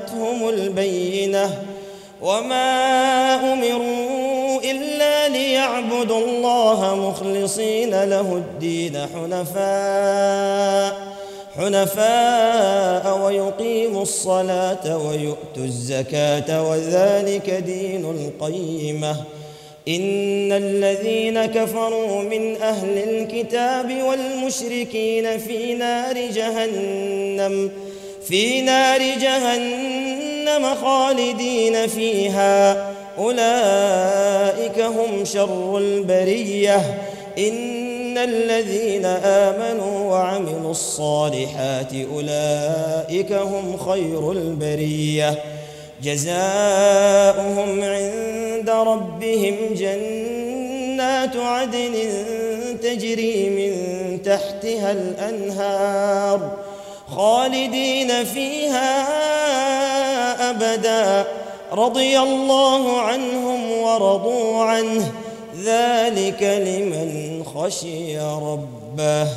جاءتهم البينة وما أمروا إلا ليعبدوا الله مخلصين له الدين حنفاء حنفاء ويقيموا الصلاة ويؤتوا الزكاة وذلك دين القيمة. إن الذين كفروا من أهل الكتاب والمشركين في نار جهنم في نار جهنم خالدين فيها. أولئك هم شر البرية. إن الذين آمنوا وعملوا الصالحات أولئك هم خير البرية. جزاؤهم عند ربهم جنات عدن تجري من تحتها الأنهار. خالدين فيها أبدا. رضي الله عنهم ورضوا عنه. ذلك لمن خشي ربه.